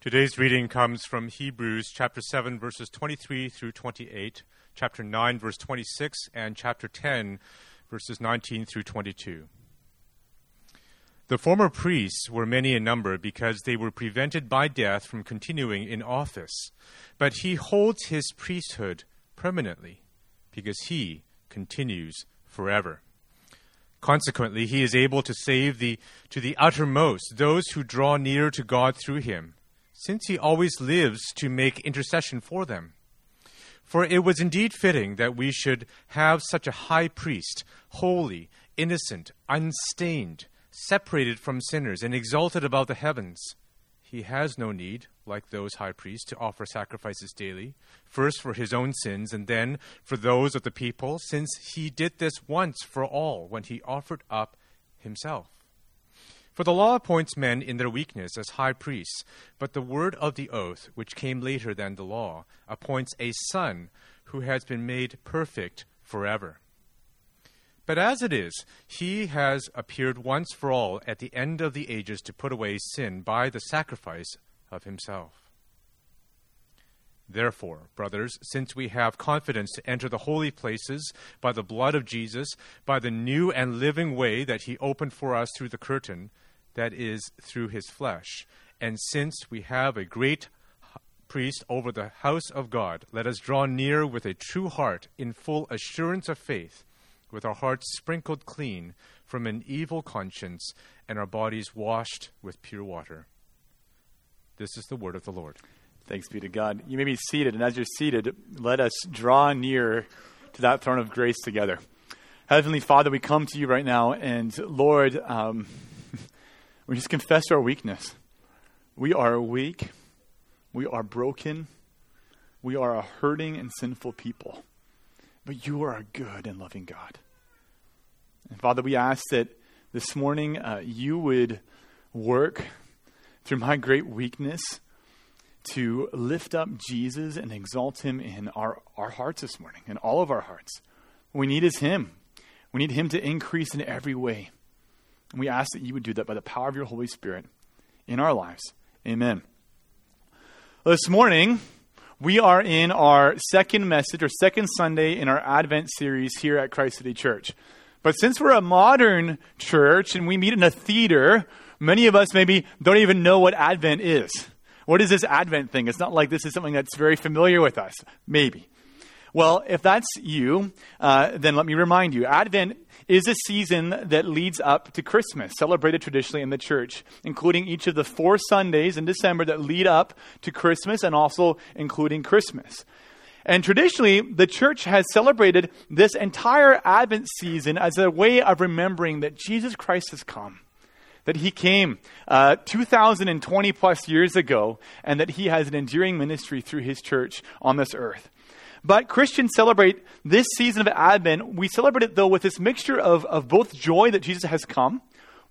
Today's reading comes from Hebrews chapter 7 verses 23 through 28, chapter 9 verse 26 and chapter 10 verses 19 through 22. The former priests were many in number because they were prevented by death from continuing in office, but he holds his priesthood permanently because he continues forever. Consequently, he is able to save the, to the uttermost those who draw near to God through him since he always lives to make intercession for them. For it was indeed fitting that we should have such a high priest, holy, innocent, unstained, separated from sinners, and exalted above the heavens. He has no need, like those high priests, to offer sacrifices daily, first for his own sins and then for those of the people, since he did this once for all when he offered up himself. For the law appoints men in their weakness as high priests, but the word of the oath, which came later than the law, appoints a son who has been made perfect forever. But as it is, he has appeared once for all at the end of the ages to put away sin by the sacrifice of himself. Therefore, brothers, since we have confidence to enter the holy places by the blood of Jesus, by the new and living way that he opened for us through the curtain, that is, through his flesh. And since we have a great priest over the house of God, let us draw near with a true heart in full assurance of faith, with our hearts sprinkled clean from an evil conscience and our bodies washed with pure water. This is the word of the Lord. Thanks be to God. You may be seated, and as you're seated, let us draw near to that throne of grace together. Heavenly Father, we come to you right now, and Lord, um, we just confess our weakness. We are weak. We are broken. We are a hurting and sinful people. But you are a good and loving God. And Father, we ask that this morning uh, you would work through my great weakness to lift up Jesus and exalt him in our, our hearts this morning, in all of our hearts. What we need is him. We need him to increase in every way. And we ask that you would do that by the power of your Holy Spirit in our lives. Amen. This morning, we are in our second message or second Sunday in our Advent series here at Christ City Church. But since we're a modern church and we meet in a theater, many of us maybe don't even know what Advent is. What is this Advent thing? It's not like this is something that's very familiar with us. Maybe. Well, if that's you, uh, then let me remind you Advent is a season that leads up to Christmas, celebrated traditionally in the church, including each of the four Sundays in December that lead up to Christmas and also including Christmas. And traditionally, the church has celebrated this entire Advent season as a way of remembering that Jesus Christ has come that he came uh, 2,020 plus years ago and that he has an enduring ministry through his church on this earth. But Christians celebrate this season of Advent. We celebrate it, though, with this mixture of, of both joy that Jesus has come.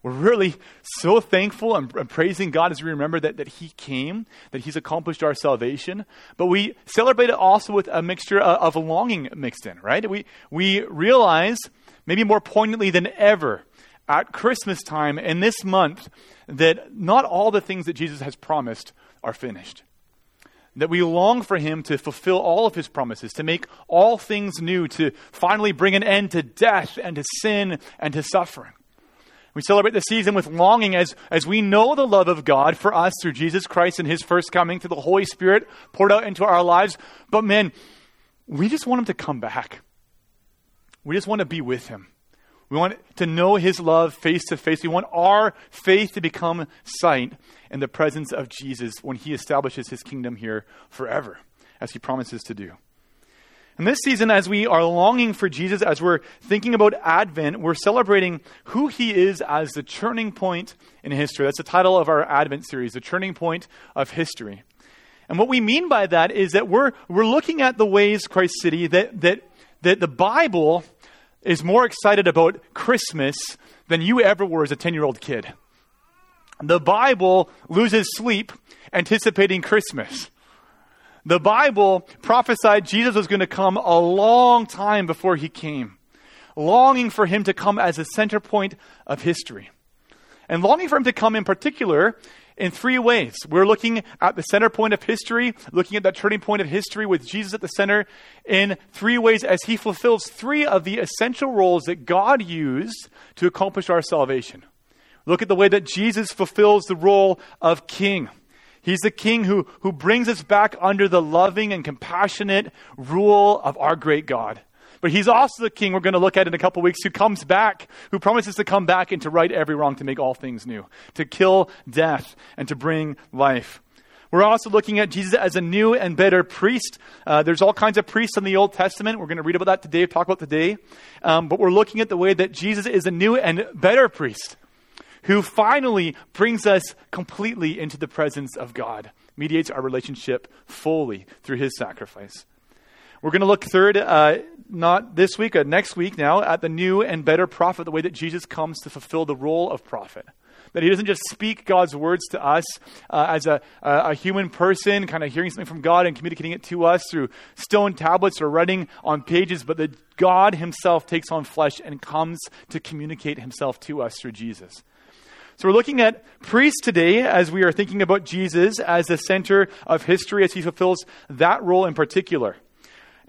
We're really so thankful and, and praising God as we remember that, that He came, that He's accomplished our salvation. But we celebrate it also with a mixture of, of longing mixed in, right? We, we realize, maybe more poignantly than ever, at Christmas time in this month, that not all the things that Jesus has promised are finished that we long for him to fulfill all of his promises, to make all things new, to finally bring an end to death and to sin and to suffering. We celebrate the season with longing as, as we know the love of God for us through Jesus Christ and his first coming, through the Holy Spirit poured out into our lives. But man, we just want him to come back. We just want to be with him. We want to know his love face to face. We want our faith to become sight in the presence of Jesus when he establishes his kingdom here forever, as he promises to do. And this season, as we are longing for Jesus, as we're thinking about Advent, we're celebrating who he is as the turning point in history. That's the title of our Advent series, the turning point of history. And what we mean by that is that we're, we're looking at the ways, Christ City, that, that, that the Bible is more excited about Christmas than you ever were as a 10 year old kid. The Bible loses sleep anticipating Christmas. The Bible prophesied Jesus was going to come a long time before he came, longing for him to come as a center point of history. And longing for him to come in particular in three ways. We're looking at the center point of history, looking at that turning point of history with Jesus at the center in three ways as he fulfills three of the essential roles that God used to accomplish our salvation. Look at the way that Jesus fulfills the role of king. He's the king who, who brings us back under the loving and compassionate rule of our great God. But he's also the king we're going to look at in a couple weeks who comes back, who promises to come back and to right every wrong, to make all things new, to kill death and to bring life. We're also looking at Jesus as a new and better priest. Uh, there's all kinds of priests in the Old Testament. We're going to read about that today, talk about today. Um, but we're looking at the way that Jesus is a new and better priest who finally brings us completely into the presence of God, mediates our relationship fully through his sacrifice. We're going to look third, uh, not this week, uh, next week now, at the new and better prophet, the way that Jesus comes to fulfill the role of prophet. That he doesn't just speak God's words to us uh, as a, a, human person, kind of hearing something from God and communicating it to us through stone tablets or writing on pages, but that God himself takes on flesh and comes to communicate himself to us through Jesus. So we're looking at priests today as we are thinking about Jesus as the center of history as he fulfills that role in particular.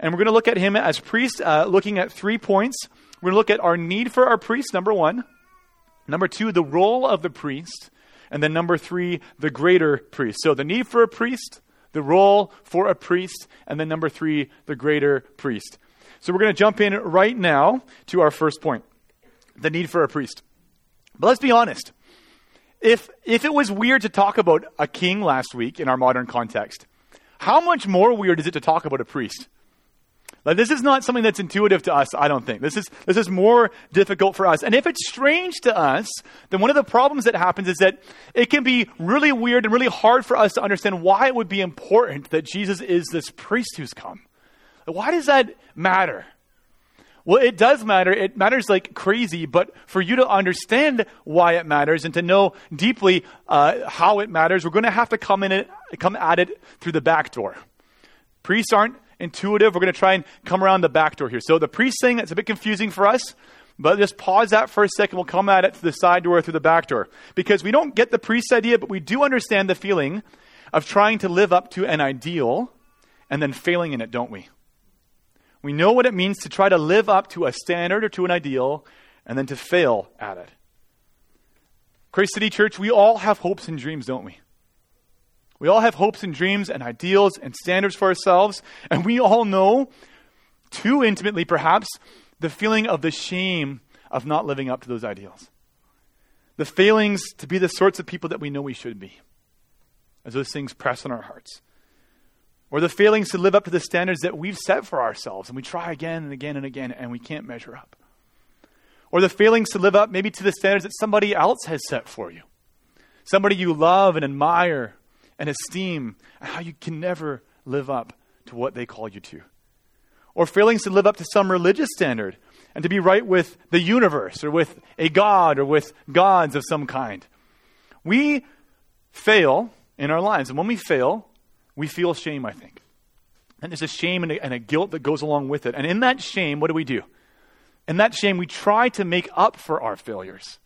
And we're going to look at him as priest, uh, looking at three points. We're going to look at our need for our priest, number one. Number two, the role of the priest. And then number three, the greater priest. So the need for a priest, the role for a priest, and then number three, the greater priest. So we're going to jump in right now to our first point the need for a priest. But let's be honest. If, if it was weird to talk about a king last week in our modern context, how much more weird is it to talk about a priest? Like, this is not something that's intuitive to us, I don't think. This is, this is more difficult for us. And if it's strange to us, then one of the problems that happens is that it can be really weird and really hard for us to understand why it would be important that Jesus is this priest who's come. Why does that matter? Well, it does matter. It matters like crazy, but for you to understand why it matters and to know deeply uh, how it matters, we're going to have to come in it, come at it through the back door. Priests aren't intuitive. We're going to try and come around the back door here. So the priest thing, it's a bit confusing for us, but just pause that for a second. We'll come at it through the side door, or through the back door. Because we don't get the priest idea, but we do understand the feeling of trying to live up to an ideal and then failing in it, don't we? We know what it means to try to live up to a standard or to an ideal and then to fail at it. Christ City Church, we all have hopes and dreams, don't we? We all have hopes and dreams and ideals and standards for ourselves, and we all know, too intimately perhaps, the feeling of the shame of not living up to those ideals. The failings to be the sorts of people that we know we should be, as those things press on our hearts. Or the failings to live up to the standards that we've set for ourselves, and we try again and again and again, and we can't measure up. Or the failings to live up maybe to the standards that somebody else has set for you. Somebody you love and admire, and esteem, how you can never live up to what they call you to. Or failings to live up to some religious standard and to be right with the universe or with a God or with gods of some kind. We fail in our lives. And when we fail, we feel shame, I think. And there's a shame and a, and a, guilt that goes along with it. And in that shame, what do we do? In that shame, we try to make up for our failures.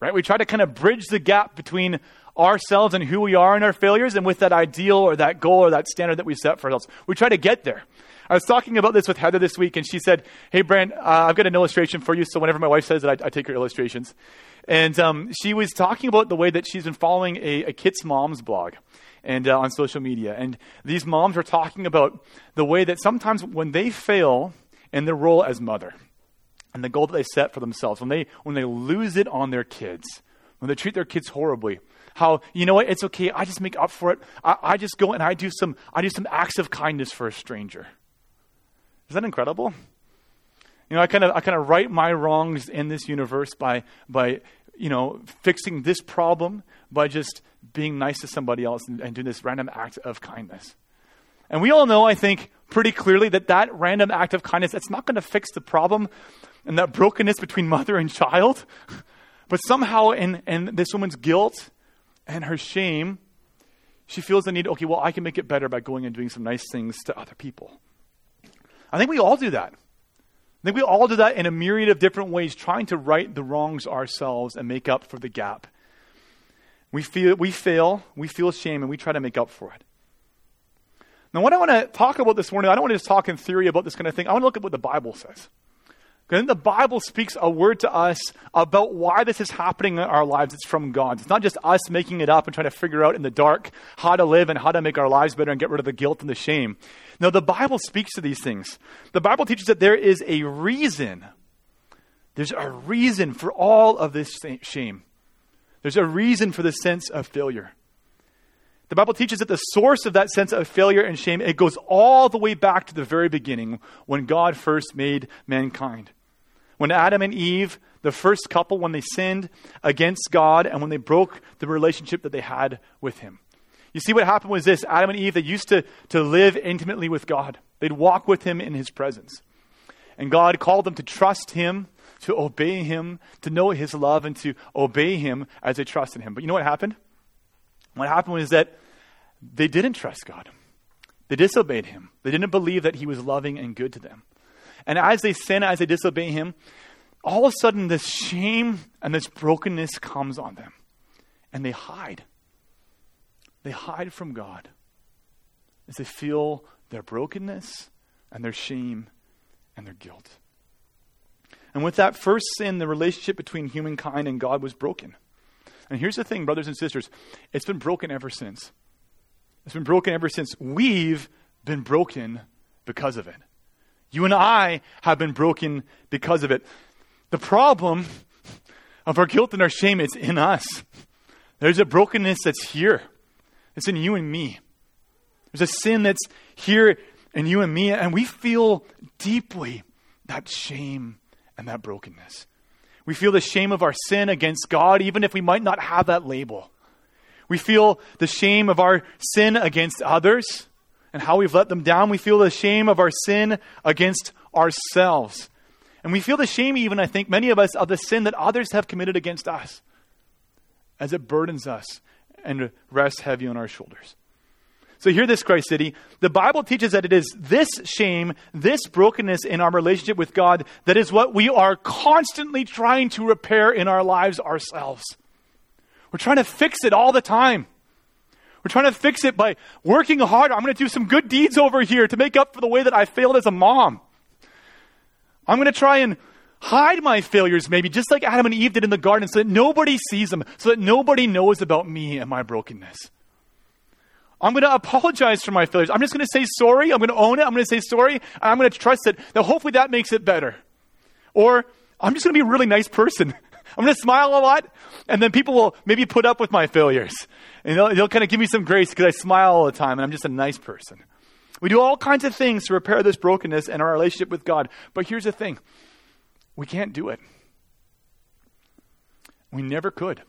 Right? We try to kind of bridge the gap between ourselves and who we are and our failures and with that ideal or that goal or that standard that we set for ourselves. We try to get there. I was talking about this with Heather this week, and she said, Hey, Brent, uh, I've got an illustration for you. So whenever my wife says that, I, I take her illustrations. And um, she was talking about the way that she's been following a, a Kit's Moms blog and uh, on social media. And these moms were talking about the way that sometimes when they fail in their role as mother and the goal that they set for themselves, when they, when they lose it on their kids, when they treat their kids horribly, how you know what it's okay i just make up for it. I, I, just go and i do some i do some acts of kindness for a stranger. Is that incredible? You know i kind of i kind of right my wrongs in this universe by by you know fixing this problem by just being nice to somebody else and, and doing this random act of kindness. And we all know i think pretty clearly that that random act of kindness it's not going to fix the problem and that brokenness between mother and child but somehow in, in this woman's guilt and her shame, she feels the need, okay, well, I can make it better by going and doing some nice things to other people. I think we all do that. I think we all do that in a myriad of different ways, trying to right the wrongs ourselves and make up for the gap. We feel we fail, we feel shame, and we try to make up for it. Now, what I want to talk about this morning, I don't want to just talk in theory about this kind of thing. I want to look at what the Bible says. Because the Bible speaks a word to us about why this is happening in our lives. It's from God. It's not just us making it up and trying to figure out in the dark how to live and how to make our lives better and get rid of the guilt and the shame. No, the Bible speaks to these things. The Bible teaches that there is a reason. There's a reason for all of this shame. There's a reason for the sense of failure. The Bible teaches that the source of that sense of failure and shame, it goes all the way back to the very beginning when God first made mankind. When Adam and Eve, the first couple, when they sinned against God and when they broke the relationship that they had with Him. You see, what happened was this Adam and Eve, they used to, to live intimately with God, they'd walk with Him in His presence. And God called them to trust Him, to obey Him, to know His love, and to obey Him as they trusted Him. But you know what happened? What happened was that they didn't trust God. They disobeyed him. They didn't believe that he was loving and good to them. And as they sin, as they disobey him, all of a sudden this shame and this brokenness comes on them. And they hide. They hide from God as they feel their brokenness and their shame and their guilt. And with that first sin, the relationship between humankind and God was broken. And here's the thing, brothers and sisters it's been broken ever since. It's been broken ever since we've been broken because of it. You and I have been broken because of it. The problem of our guilt and our shame is in us. There's a brokenness that's here. It's in you and me. There's a sin that's here in you and me, and we feel deeply that shame and that brokenness. We feel the shame of our sin against God, even if we might not have that label. We feel the shame of our sin against others and how we've let them down. We feel the shame of our sin against ourselves. And we feel the shame, even, I think, many of us, of the sin that others have committed against us as it burdens us and rests heavy on our shoulders. So, hear this, Christ City. The Bible teaches that it is this shame, this brokenness in our relationship with God, that is what we are constantly trying to repair in our lives ourselves. We're trying to fix it all the time. We're trying to fix it by working hard. I'm going to do some good deeds over here to make up for the way that I failed as a mom. I'm going to try and hide my failures, maybe, just like Adam and Eve did in the garden, so that nobody sees them, so that nobody knows about me and my brokenness. I'm going to apologize for my failures. I'm just going to say sorry. I'm going to own it. I'm going to say sorry. I'm going to trust it. Now, hopefully, that makes it better. Or I'm just going to be a really nice person. I'm going to smile a lot, and then people will maybe put up with my failures. And they'll, they'll kind of give me some grace because I smile all the time and I'm just a nice person. We do all kinds of things to repair this brokenness and our relationship with God. But here's the thing we can't do it. We never could.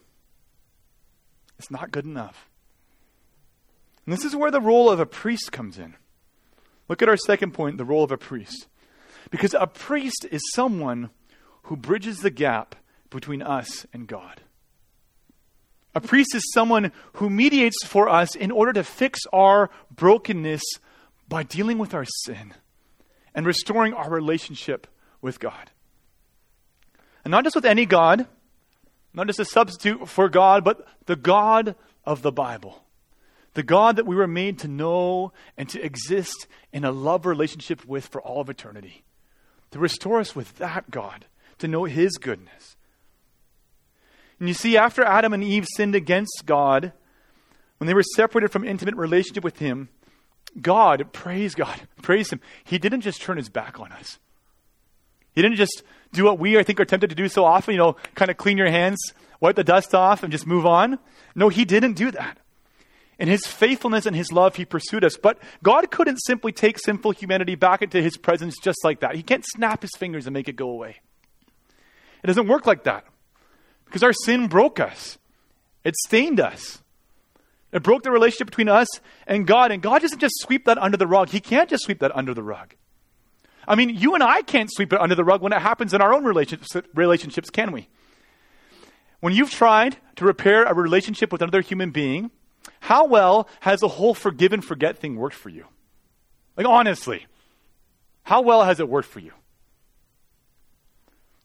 It's not good enough. And this is where the role of a priest comes in. Look at our second point the role of a priest. Because a priest is someone who bridges the gap between us and God. A priest is someone who mediates for us in order to fix our brokenness by dealing with our sin and restoring our relationship with God. And not just with any God, not just a substitute for God, but the God of the Bible. The God that we were made to know and to exist in a love relationship with for all of eternity. To restore us with that God, to know His goodness. And you see, after Adam and Eve sinned against God, when they were separated from intimate relationship with Him, God, praise God, praise Him, He didn't just turn His back on us. He didn't just do what we, I think, are tempted to do so often, you know, kind of clean your hands, wipe the dust off, and just move on. No, He didn't do that. In His faithfulness and His love, He pursued us. But God couldn't simply take sinful humanity back into His presence just like that. He can't snap His fingers and make it go away. It doesn't work like that. Because our sin broke us, it stained us. It broke the relationship between us and God. And God doesn't just sweep that under the rug. He can't just sweep that under the rug. I mean, you and I can't sweep it under the rug when it happens in our own relationships, can we? When you've tried to repair a relationship with another human being, how well has the whole forgive and forget thing worked for you? Like, honestly, how well has it worked for you?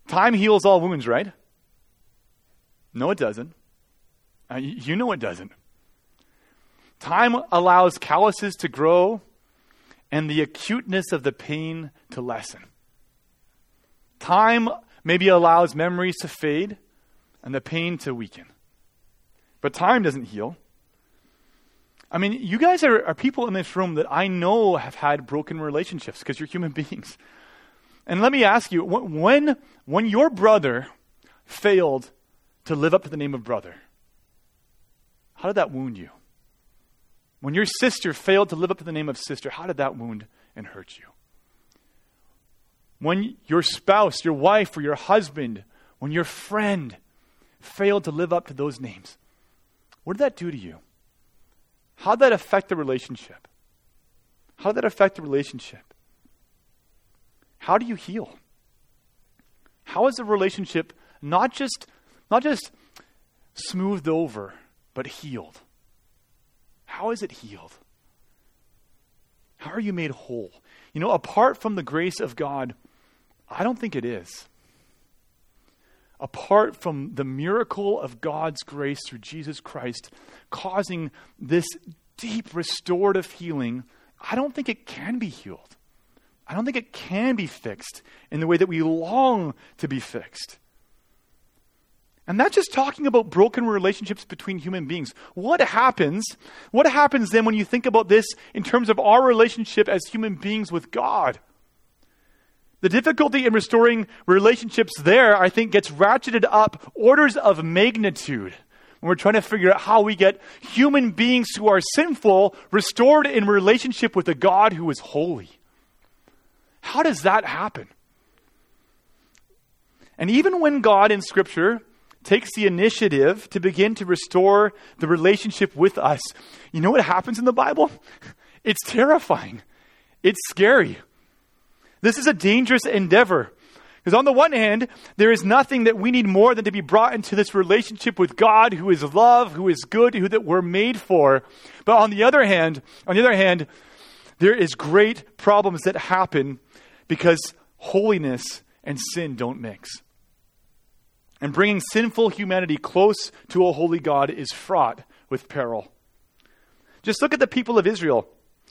Time heals all wounds, right? No, it doesn't. Uh, you know it doesn't. Time allows calluses to grow and the acuteness of the pain to lessen. Time maybe allows memories to fade and the pain to weaken. But time doesn't heal. I mean, you guys are, are people in this room that I know have had broken relationships because you're human beings. And let me ask you when, when your brother failed to live up to the name of brother, how did that wound you? When your sister failed to live up to the name of sister, how did that wound and hurt you? When your spouse, your wife, or your husband, when your friend failed to live up to those names, what did that do to you? How did that affect the relationship? How did that affect the relationship? How do you heal? How is the relationship not just not just smoothed over, but healed? How is it healed? How are you made whole? You know, apart from the grace of God, I don't think it is. Apart from the miracle of God's grace through Jesus Christ causing this deep restorative healing, I don't think it can be healed. I don't think it can be fixed in the way that we long to be fixed. And that's just talking about broken relationships between human beings. What happens? What happens then when you think about this in terms of our relationship as human beings with God? The difficulty in restoring relationships there, I think, gets ratcheted up orders of magnitude when we're trying to figure out how we get human beings who are sinful restored in relationship with a God who is holy. How does that happen? And even when God in Scripture takes the initiative to begin to restore the relationship with us, you know what happens in the Bible? It's terrifying. It's scary. This is a dangerous endeavor. Because on the one hand, there is nothing that we need more than to be brought into this relationship with God who is love, who is good, who that we're made for. But on the other hand, on the other hand, there is great problems that happen because holiness and sin don't mix. And bringing sinful humanity close to a holy God is fraught with peril. Just look at the people of Israel.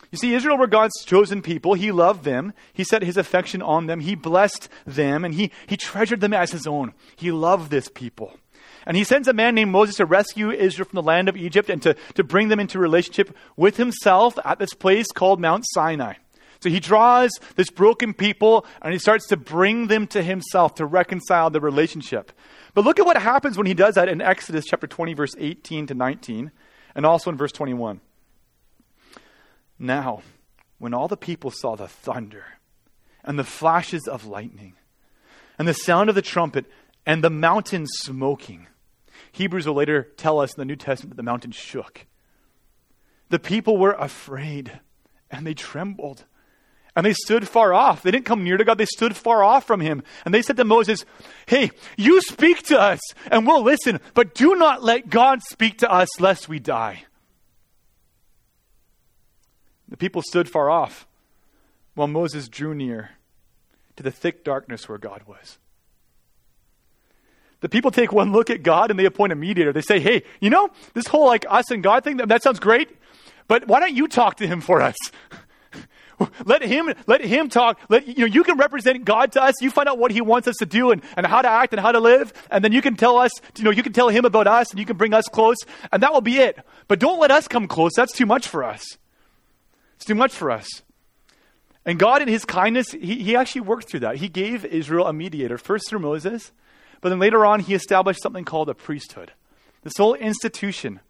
You see, Israel were God's chosen people. He loved them. He set his affection on them. He blessed them, and he, he treasured them as his own. He loved this people. And he sends a man named Moses to rescue Israel from the land of Egypt and to, to bring them into relationship with himself at this place called Mount Sinai. So he draws this broken people and he starts to bring them to himself to reconcile the relationship. But look at what happens when he does that in Exodus chapter 20, verse 18 to 19, and also in verse 21. Now, when all the people saw the thunder and the flashes of lightning and the sound of the trumpet and the mountain smoking, Hebrews will later tell us in the New Testament that the mountain shook. The people were afraid and they trembled. And they stood far off. They didn't come near to God, they stood far off from him. And they said to Moses, Hey, you speak to us, and we'll listen, but do not let God speak to us lest we die. The people stood far off while Moses drew near to the thick darkness where God was. The people take one look at God and they appoint a mediator. They say, Hey, you know, this whole like us and God thing, that sounds great, but why don't you talk to him for us? Let him, let him talk. Let, you know, you can represent God to us. You find out what he wants us to do and, and how to act and how to live. And then you can tell us, you know, you can tell him about us and you can bring us close and that will be it. But don't let us come close. That's too much for us. It's too much for us. And God, in his kindness, he, he actually worked through that. He gave Israel a mediator, first through Moses, but then later on, he established something called a priesthood. This whole institution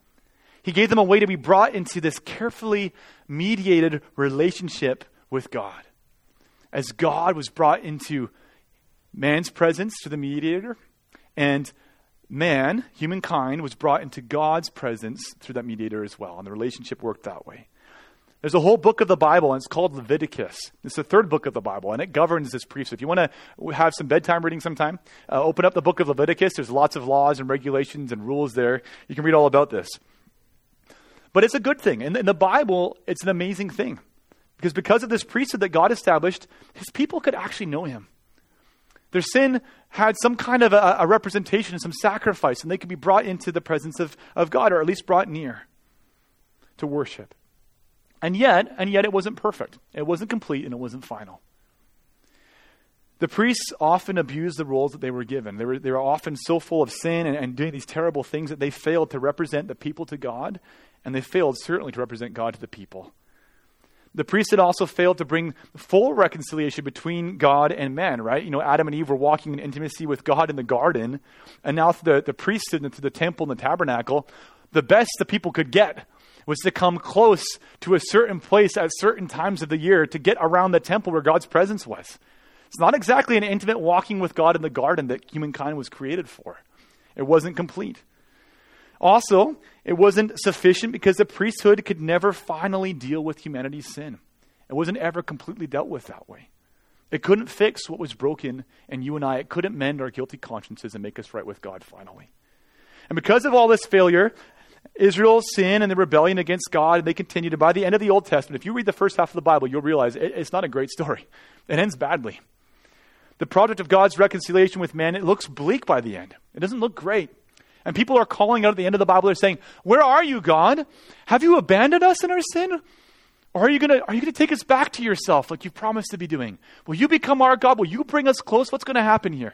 he gave them a way to be brought into this carefully mediated relationship with God. As God was brought into man's presence through the mediator, and man, humankind, was brought into God's presence through that mediator as well. And the relationship worked that way. There's a whole book of the Bible, and it's called Leviticus. It's the third book of the Bible, and it governs this priesthood. If you want to have some bedtime reading sometime, uh, open up the book of Leviticus. There's lots of laws and regulations and rules there. You can read all about this. But it's a good thing. And in the Bible, it's an amazing thing. Because because of this priesthood that God established, his people could actually know him. Their sin had some kind of a, a representation, some sacrifice, and they could be brought into the presence of, of God, or at least brought near to worship. And yet, and yet it wasn't perfect. It wasn't complete and it wasn't final. The priests often abused the roles that they were given. They were, they were often so full of sin and, and doing these terrible things that they failed to represent the people to God, and they failed certainly to represent God to the people. The priesthood also failed to bring full reconciliation between God and man, right? You know, Adam and Eve were walking in intimacy with God in the garden, and now through the, the priesthood and through the temple and the tabernacle, the best the people could get was to come close to a certain place at certain times of the year to get around the temple where God's presence was. It's not exactly an intimate walking with God in the garden that humankind was created for. It wasn't complete. Also, it wasn't sufficient because the priesthood could never finally deal with humanity's sin. It wasn't ever completely dealt with that way. It couldn't fix what was broken in you and I. It couldn't mend our guilty consciences and make us right with God finally. And because of all this failure, Israel's sin and the rebellion against God, and they continued. to. by the end of the Old Testament, if you read the first half of the Bible, you'll realize it, it's not a great story. It ends badly. The project of God's reconciliation with man, it looks bleak by the end. It doesn't look great. And people are calling out at the end of the Bible, they're saying, Where are you, God? Have you abandoned us in our sin? Or are you gonna are you gonna take us back to yourself like you've promised to be doing? Will you become our God? Will you bring us close? What's gonna happen here?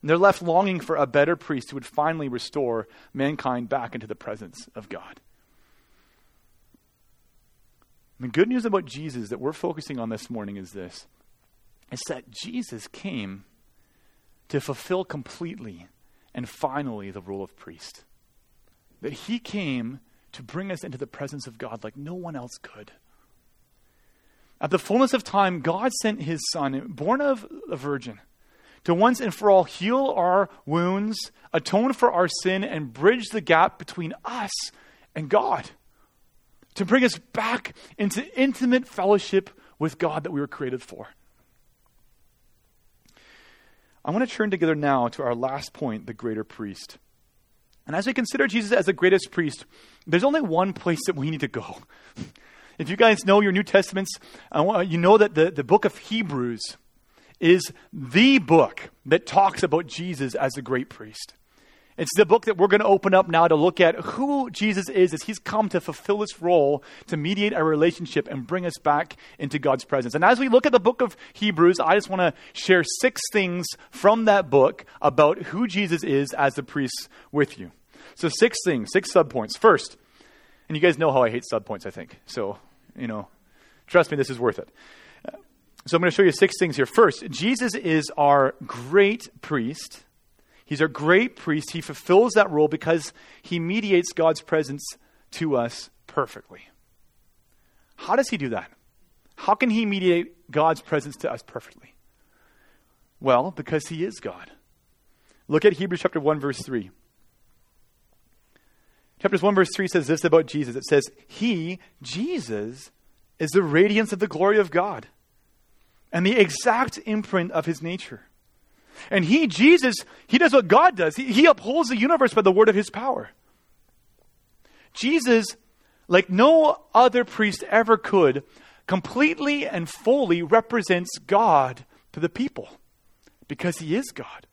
And they're left longing for a better priest who would finally restore mankind back into the presence of God. The good news about Jesus that we're focusing on this morning is this is that Jesus came to fulfill completely and finally, the role of priest. That he came to bring us into the presence of God like no one else could. At the fullness of time, God sent his son, born of a virgin, to once and for all heal our wounds, atone for our sin, and bridge the gap between us and God. To bring us back into intimate fellowship with God that we were created for. I want to turn together now to our last point the greater priest. And as we consider Jesus as the greatest priest, there's only one place that we need to go. If you guys know your New Testaments, you know that the, the book of Hebrews is the book that talks about Jesus as the great priest. It's the book that we're going to open up now to look at who Jesus is as he's come to fulfill this role to mediate our relationship and bring us back into God's presence. And as we look at the book of Hebrews, I just want to share six things from that book about who Jesus is as the priest with you. So, six things, six subpoints. First, and you guys know how I hate subpoints, I think. So, you know, trust me, this is worth it. So, I'm going to show you six things here. First, Jesus is our great priest He's our great priest. He fulfills that role because he mediates God's presence to us perfectly. How does he do that? How can he mediate God's presence to us perfectly? Well, because he is God. Look at Hebrews chapter 1 verse 3. Chapter 1 verse 3 says this about Jesus. It says, "He, Jesus, is the radiance of the glory of God and the exact imprint of his nature." And he, Jesus, he does what God does. He, he upholds the universe by the word of his power. Jesus, like no other priest ever could, completely and fully represents God to the people because he is God.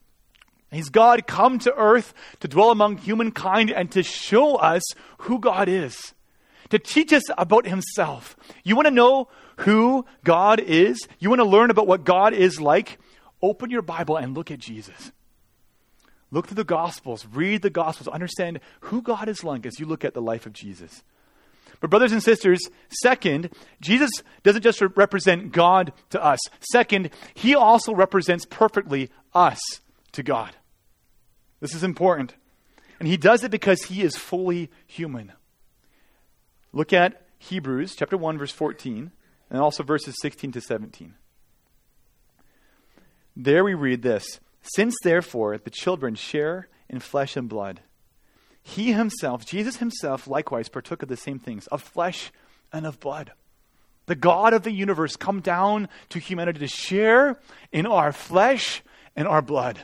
He's God come to earth to dwell among humankind and to show us who God is, to teach us about himself. You want to know who God is? You want to learn about what God is like? Open your Bible and look at Jesus. Look through the Gospels, read the Gospels, understand who God is like as you look at the life of Jesus. But, brothers and sisters, second, Jesus doesn't just represent God to us. Second, he also represents perfectly us to God. This is important. And he does it because he is fully human. Look at Hebrews chapter 1 verse 14 and also verses 16 to 17. There we read this Since therefore the children share in flesh and blood, he himself, Jesus himself, likewise partook of the same things, of flesh and of blood. The God of the universe come down to humanity to share in our flesh and our blood.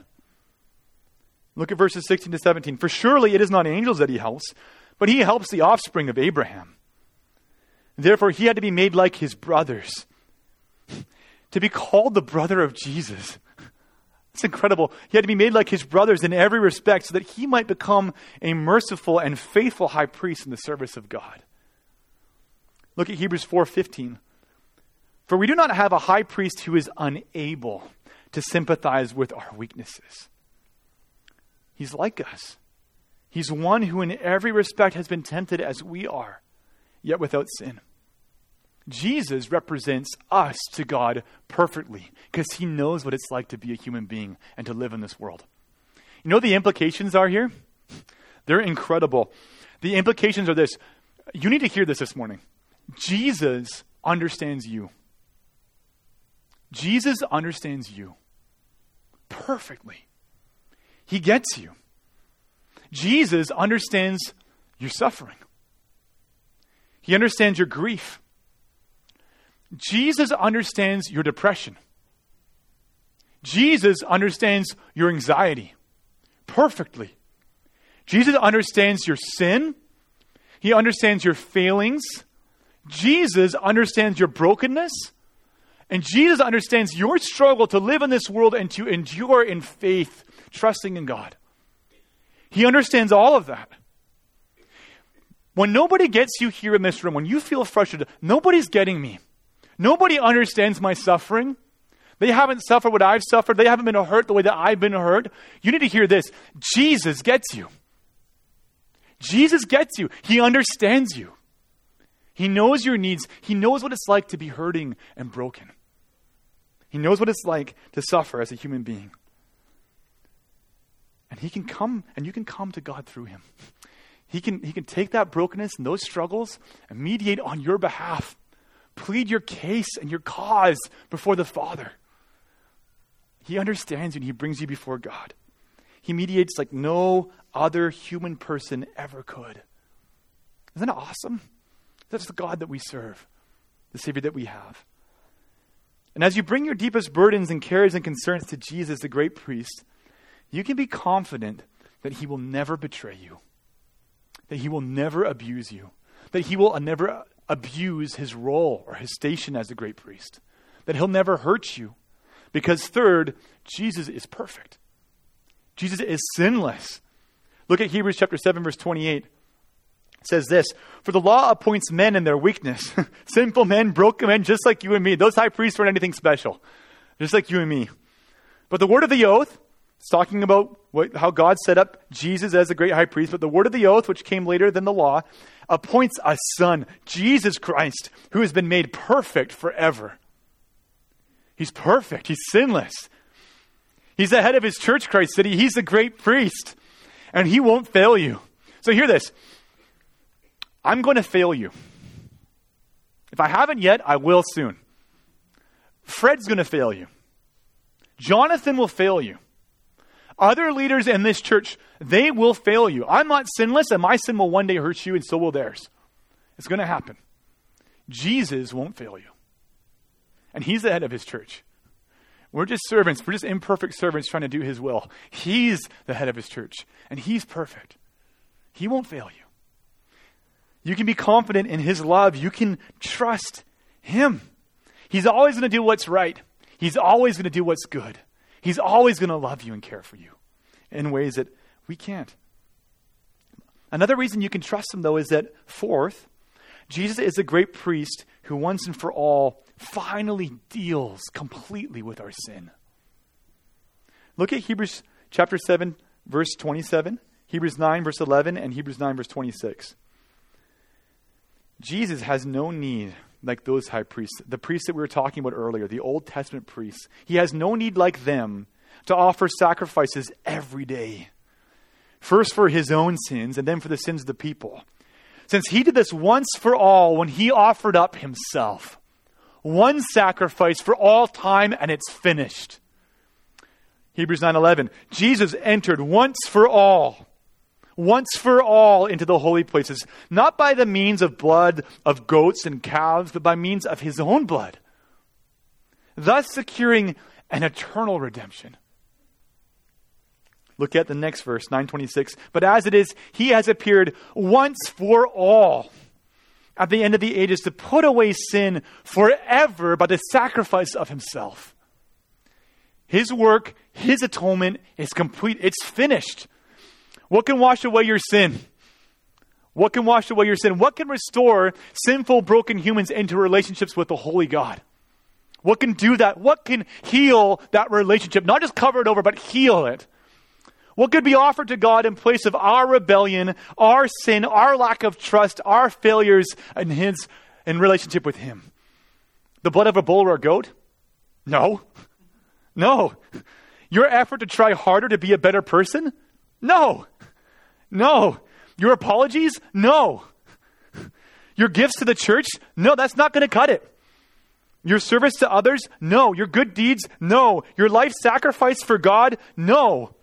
Look at verses 16 to 17. For surely it is not angels that he helps, but he helps the offspring of Abraham. Therefore, he had to be made like his brothers to be called the brother of Jesus. It's incredible. He had to be made like his brothers in every respect so that he might become a merciful and faithful high priest in the service of God. Look at Hebrews 4:15. For we do not have a high priest who is unable to sympathize with our weaknesses. He's like us. He's one who in every respect has been tempted as we are, yet without sin. Jesus represents us to God perfectly because he knows what it's like to be a human being and to live in this world. You know the implications are here? They're incredible. The implications are this. You need to hear this this morning. Jesus understands you. Jesus understands you perfectly. He gets you. Jesus understands your suffering. He understands your grief. Jesus understands your depression. Jesus understands your anxiety perfectly. Jesus understands your sin. He understands your failings. Jesus understands your brokenness. And Jesus understands your struggle to live in this world and to endure in faith, trusting in God. He understands all of that. When nobody gets you here in this room, when you feel frustrated, nobody's getting me. Nobody understands my suffering. They haven't suffered what I've suffered. They haven't been hurt the way that I've been hurt. You need to hear this Jesus gets you. Jesus gets you. He understands you. He knows your needs. He knows what it's like to be hurting and broken. He knows what it's like to suffer as a human being. And he can come and you can come to God through him. He can, he can take that brokenness and those struggles and mediate on your behalf plead your case and your cause before the Father. He understands you and he brings you before God. He mediates like no other human person ever could. Isn't that awesome? That's the God that we serve, the Savior that we have. And as you bring your deepest burdens and cares and concerns to Jesus, the great priest, you can be confident that he will never betray you, that he will never abuse you, that he will never abuse his role or his station as a great priest, that he'll never hurt you. Because, third, Jesus is perfect. Jesus is sinless. Look at Hebrews chapter 7, verse 28. It says this For the law appoints men in their weakness, sinful men, broken men, just like you and me. Those high priests weren't anything special, just like you and me. But the word of the oath, it's talking about what, how God set up Jesus as a great high priest, but the word of the oath, which came later than the law, appoints a son, Jesus Christ, who has been made perfect forever. He's perfect, he's sinless. He's the head of his church, Christ City. He's the great priest, and he won't fail you. So, hear this I'm going to fail you. If I haven't yet, I will soon. Fred's going to fail you. Jonathan will fail you. Other leaders in this church, they will fail you. I'm not sinless, and my sin will one day hurt you, and so will theirs. It's going to happen. Jesus won't fail you. And he's the head of his church. We're just servants. We're just imperfect servants trying to do his will. He's the head of his church, and he's perfect. He won't fail you. You can be confident in his love. You can trust him. He's always going to do what's right, he's always going to do what's good. He's always going to love you and care for you in ways that we can't. Another reason you can trust him, though, is that, fourth, Jesus is a great priest who once and for all finally deals completely with our sin. Look at Hebrews chapter 7, verse 27, Hebrews 9, verse 11, and Hebrews 9, verse 26. Jesus has no need like those high priests, the priests that we were talking about earlier, the Old Testament priests. He has no need like them to offer sacrifices every day. First for his own sins and then for the sins of the people. Since he did this once for all when he offered up himself. One sacrifice for all time and it's finished. Hebrews 9:11 Jesus entered once for all once for all into the holy places, not by the means of blood of goats and calves, but by means of his own blood, thus securing an eternal redemption. Look at the next verse, 926. But as it is, he has appeared once for all at the end of the ages to put away sin forever by the sacrifice of himself. His work, His atonement is complete. It's finished. What can wash away your sin? What can wash away your sin? What can restore sinful, broken humans into relationships with the Holy God? What can do that? What can heal that relationship? Not just cover it over, but heal it. What could be offered to God in place of our rebellion, our sin, our lack of trust, our failures in His in relationship with Him? The blood of a bull or a goat? No. No. Your effort to try harder to be a better person? No. No. Your apologies? No. Your gifts to the church? No, that's not going to cut it. Your service to others? No. Your good deeds? No. Your life sacrifice for God? No.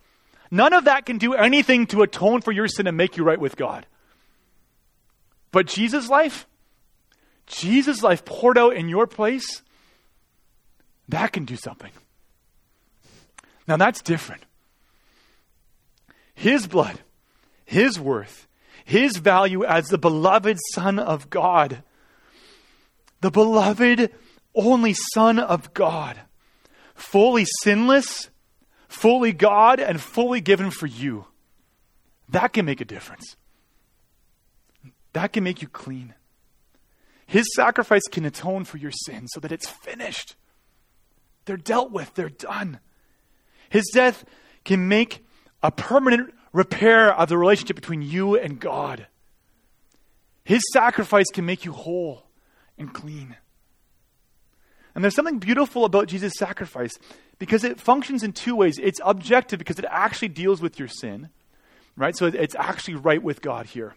None of that can do anything to atone for your sin and make you right with God. But Jesus' life, Jesus' life poured out in your place, that can do something. Now that's different. His blood, His worth, His value as the beloved Son of God, the beloved only Son of God, fully sinless, fully God, and fully given for you. That can make a difference. That can make you clean. His sacrifice can atone for your sin so that it's finished. They're dealt with, they're done. His death can make a permanent repair of the relationship between you and God. His sacrifice can make you whole and clean. And there's something beautiful about Jesus' sacrifice because it functions in two ways. It's objective because it actually deals with your sin, right? So it's actually right with God here.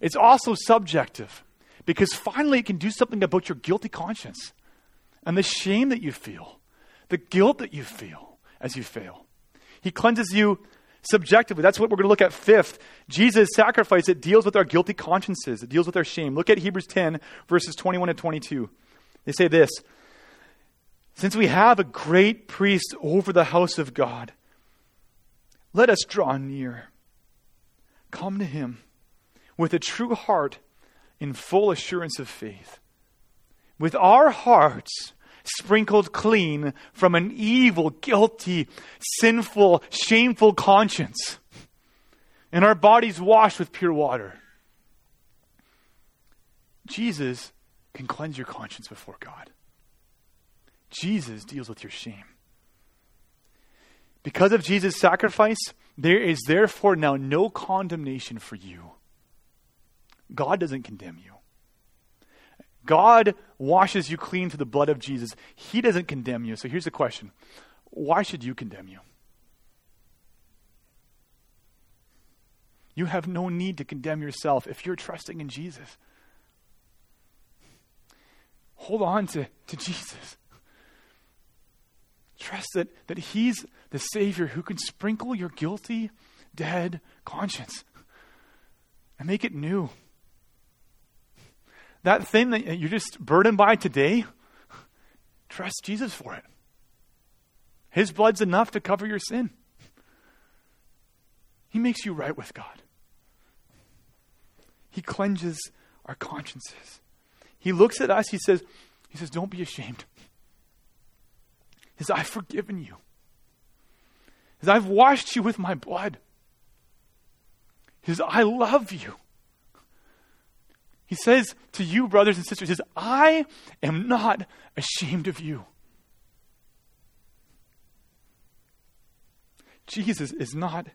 It's also subjective because finally it can do something about your guilty conscience and the shame that you feel, the guilt that you feel as you fail. He cleanses you subjectively. That's what we're going to look at fifth. Jesus' sacrifice, it deals with our guilty consciences, it deals with our shame. Look at Hebrews 10, verses 21 and 22. They say this since we have a great priest over the house of God, let us draw near. Come to him with a true heart in full assurance of faith. With our hearts sprinkled clean from an evil, guilty, sinful, shameful conscience, and our bodies washed with pure water. Jesus can cleanse your conscience before God. Jesus deals with your shame. Because of Jesus' sacrifice, there is therefore now no condemnation for you. God doesn't condemn you. God washes you clean through the blood of Jesus. He doesn't condemn you. So here's the question Why should you condemn you? You have no need to condemn yourself if you're trusting in Jesus. Hold on to, to Jesus. Trust that, that He's the Savior who can sprinkle your guilty, dead conscience and make it new. That thing that you're just burdened by today, trust Jesus for it. His blood's enough to cover your sin. He makes you right with God. He cleanses our consciences. He looks at us, he says, he says, Don't be ashamed He says, I've forgiven you. He says, I've washed you with my blood. He says, I love you. He says to you, brothers and sisters, says, I am not ashamed of you. Jesus is not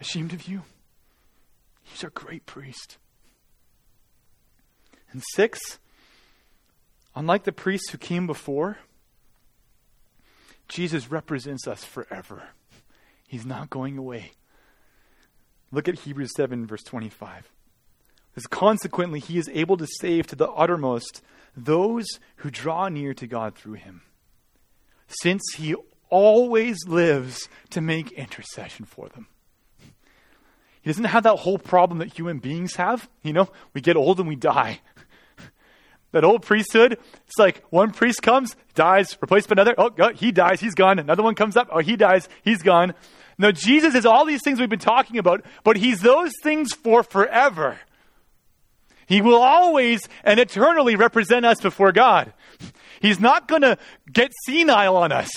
ashamed of you. He's our great priest. And six, unlike the priests who came before, Jesus represents us forever. He's not going away. Look at Hebrews 7, verse 25. Because consequently, he is able to save to the uttermost those who draw near to God through him, since he always lives to make intercession for them. He doesn't have that whole problem that human beings have. You know, we get old and we die. That old priesthood, it's like one priest comes, dies, replaced by another. Oh, he dies, he's gone. Another one comes up, oh, he dies, he's gone. Now, Jesus is all these things we've been talking about, but he's those things for forever. He will always and eternally represent us before God. He's not going to get senile on us.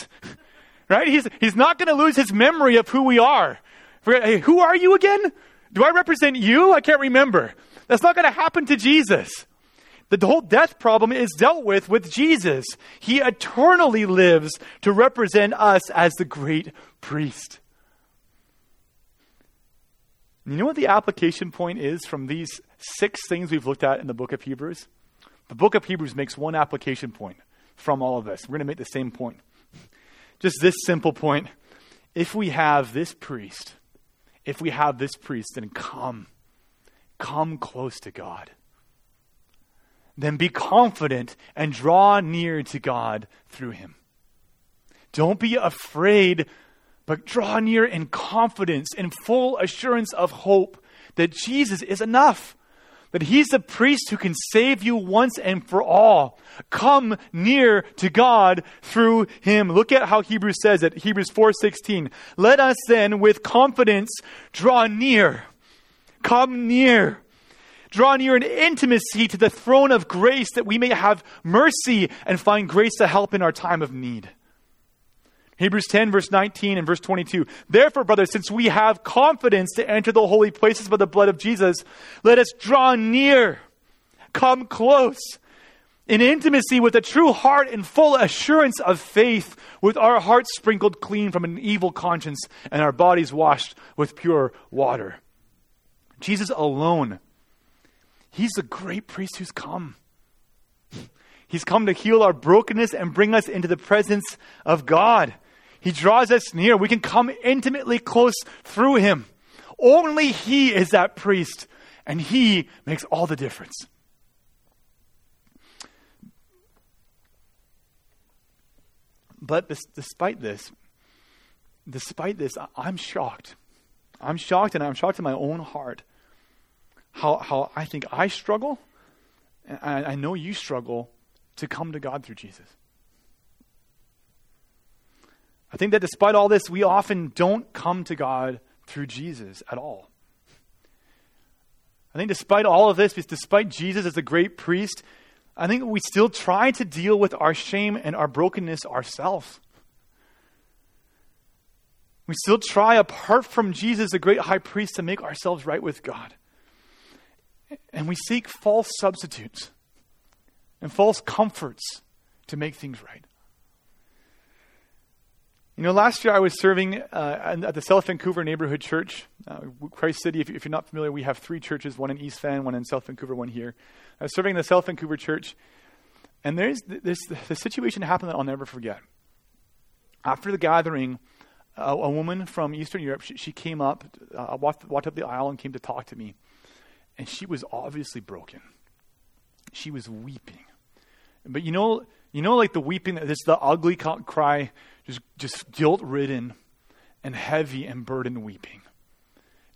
right? He's, he's not going to lose his memory of who we are. Hey, who are you again? Do I represent you? I can't remember. That's not going to happen to Jesus. The whole death problem is dealt with with Jesus. He eternally lives to represent us as the great priest. You know what the application point is from these six things we've looked at in the book of Hebrews? The book of Hebrews makes one application point from all of this. We're going to make the same point. Just this simple point. If we have this priest, if we have this priest, then come, come close to God. Then be confident and draw near to God through him. Don't be afraid, but draw near in confidence, in full assurance of hope that Jesus is enough that he's the priest who can save you once and for all. Come near to God through him. Look at how Hebrews says it. Hebrews 4:16. Let us then with confidence draw near. Come near. Draw near in intimacy to the throne of grace that we may have mercy and find grace to help in our time of need. Hebrews 10, verse 19 and verse 22. Therefore, brothers, since we have confidence to enter the holy places by the blood of Jesus, let us draw near, come close, in intimacy with a true heart and full assurance of faith, with our hearts sprinkled clean from an evil conscience and our bodies washed with pure water. Jesus alone, He's the great priest who's come. He's come to heal our brokenness and bring us into the presence of God. He draws us near. We can come intimately close through him. Only he is that priest, and he makes all the difference. But this, despite this, despite this, I'm shocked. I'm shocked, and I'm shocked in my own heart how, how I think I struggle, and I, I know you struggle to come to God through Jesus. I think that despite all this, we often don't come to God through Jesus at all. I think despite all of this, despite Jesus as a great priest, I think we still try to deal with our shame and our brokenness ourselves. We still try, apart from Jesus, the great high priest, to make ourselves right with God. And we seek false substitutes and false comforts to make things right. You know, last year I was serving uh, at the South Vancouver Neighborhood Church, uh, Christ City. If, if, you're not familiar, we have three churches: one in East Van, one in South Vancouver, one here. I was serving the South Vancouver Church, and there's this the situation happened that I'll never forget. After the gathering, a, a woman from Eastern Europe she, she came up, uh, walked, walked up the aisle, and came to talk to me, and she was obviously broken. She was weeping, but you know, you know, like the weeping, this the ugly cry just, just guilt ridden and heavy and burdened weeping.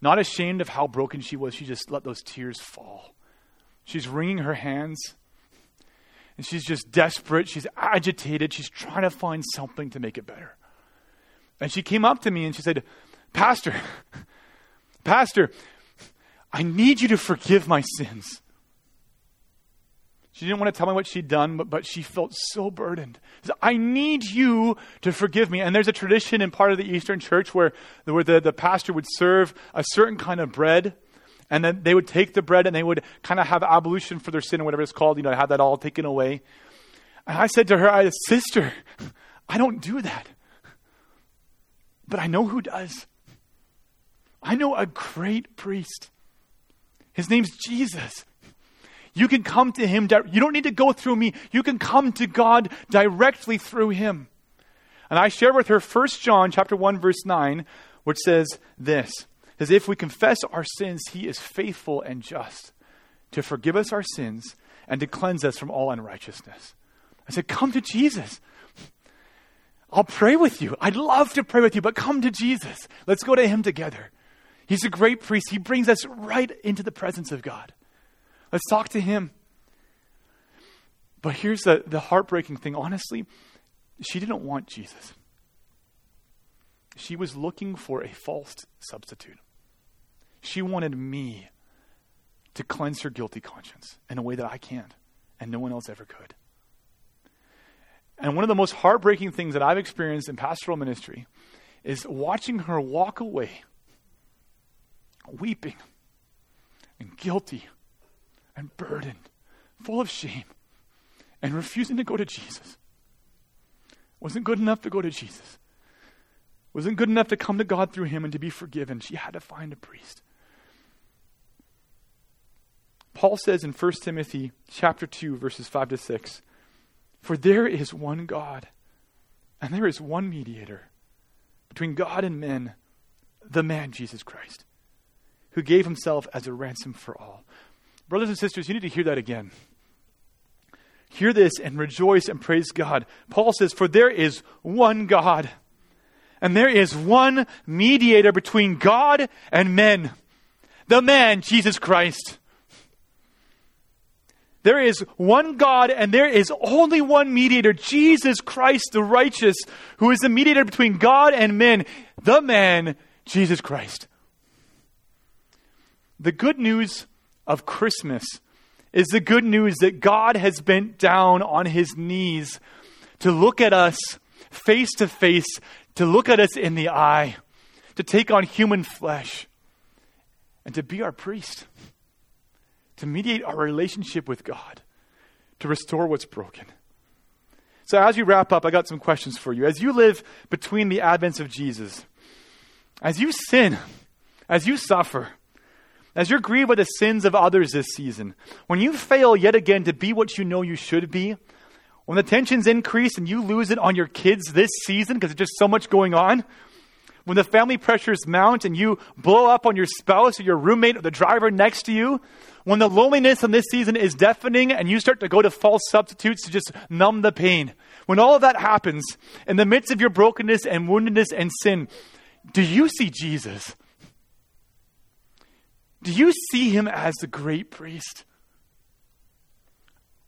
Not ashamed of how broken she was, she just let those tears fall. She's wringing her hands and she's just desperate. She's agitated. She's trying to find something to make it better. And she came up to me and she said, Pastor, Pastor, I need you to forgive my sins. She didn't want to tell me what she'd done, but, but she felt so burdened. I need you to forgive me. And there's a tradition in part of the Eastern church where, where the, the pastor would serve a certain kind of bread. And then they would take the bread and they would kind of have ablution for their sin or whatever it's called, you know, have that all taken away. And I said to her, I, Sister, I don't do that. But I know who does. I know a great priest. His name's Jesus. You can come to him. You don't need to go through me. You can come to God directly through him. And I share with her 1 John chapter 1 verse 9, which says this. Says if we confess our sins, he is faithful and just to forgive us our sins and to cleanse us from all unrighteousness. I said, come to Jesus. I'll pray with you. I'd love to pray with you, but come to Jesus. Let's go to him together. He's a great priest. He brings us right into the presence of God. Let's talk to him. But here's the, the heartbreaking thing. Honestly, she didn't want Jesus. She was looking for a false substitute. She wanted me to cleanse her guilty conscience in a way that I can't, and no one else ever could. And one of the most heartbreaking things that I've experienced in pastoral ministry is watching her walk away, weeping and guilty and burdened, full of shame, and refusing to go to Jesus. Wasn't good enough to go to Jesus. Wasn't good enough to come to God through him and to be forgiven. She had to find a priest. Paul says in 1 Timothy chapter 2 verses 5 to 6, "For there is one God, and there is one mediator between God and men, the man Jesus Christ, who gave himself as a ransom for all." Brothers and sisters, you need to hear that again. Hear this and rejoice and praise God. Paul says, For there is one God, and there is one mediator between God and men, the man, Jesus Christ. There is one God and there is only one mediator, Jesus Christ the righteous, who is the mediator between God and men, the man, Jesus Christ. The good news of Christmas is the good news that God has bent down on his knees to look at us face to face, to look at us in the eye, to take on human flesh, and to be our priest, to mediate our relationship with God, to restore what's broken. So, as we wrap up, I got some questions for you. As you live between the advents of Jesus, as you sin, as you suffer, as you're grieved by the sins of others this season, when you fail yet again to be what you know you should be, when the tensions increase and you lose it on your kids this season because there's just so much going on, when the family pressures mount and you blow up on your spouse or your roommate or the driver next to you, when the loneliness in this season is deafening and you start to go to false substitutes to just numb the pain, when all of that happens, in the midst of your brokenness and woundedness and sin, do you see Jesus? Do you see him as the great priest?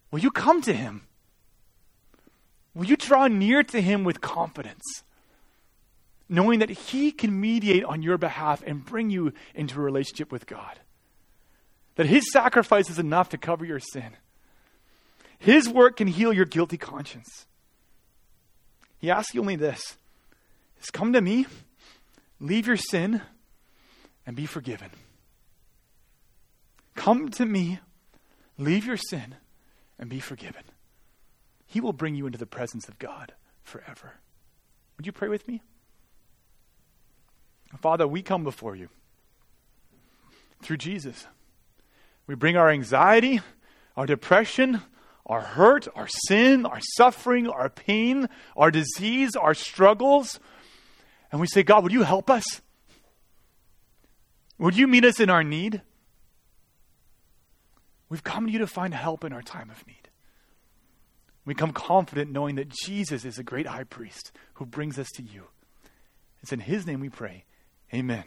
Will you come to him? Will you draw near to him with confidence, knowing that he can mediate on your behalf and bring you into a relationship with God? That his sacrifice is enough to cover your sin. His work can heal your guilty conscience. He asks you only this is come to me, leave your sin, and be forgiven. Come to me, leave your sin, and be forgiven. He will bring you into the presence of God forever. Would you pray with me? Father, we come before you through Jesus. We bring our anxiety, our depression, our hurt, our sin, our suffering, our pain, our disease, our struggles. And we say, God, would you help us? Would you meet us in our need? We've come to you to find help in our time of need. We come confident knowing that Jesus is a great high priest who brings us to you. It's in his name we pray. Amen.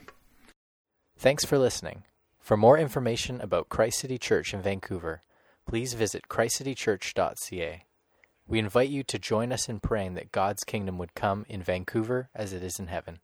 Thanks for listening. For more information about Christ City Church in Vancouver, please visit christcitychurch.ca. We invite you to join us in praying that God's kingdom would come in Vancouver as it is in heaven.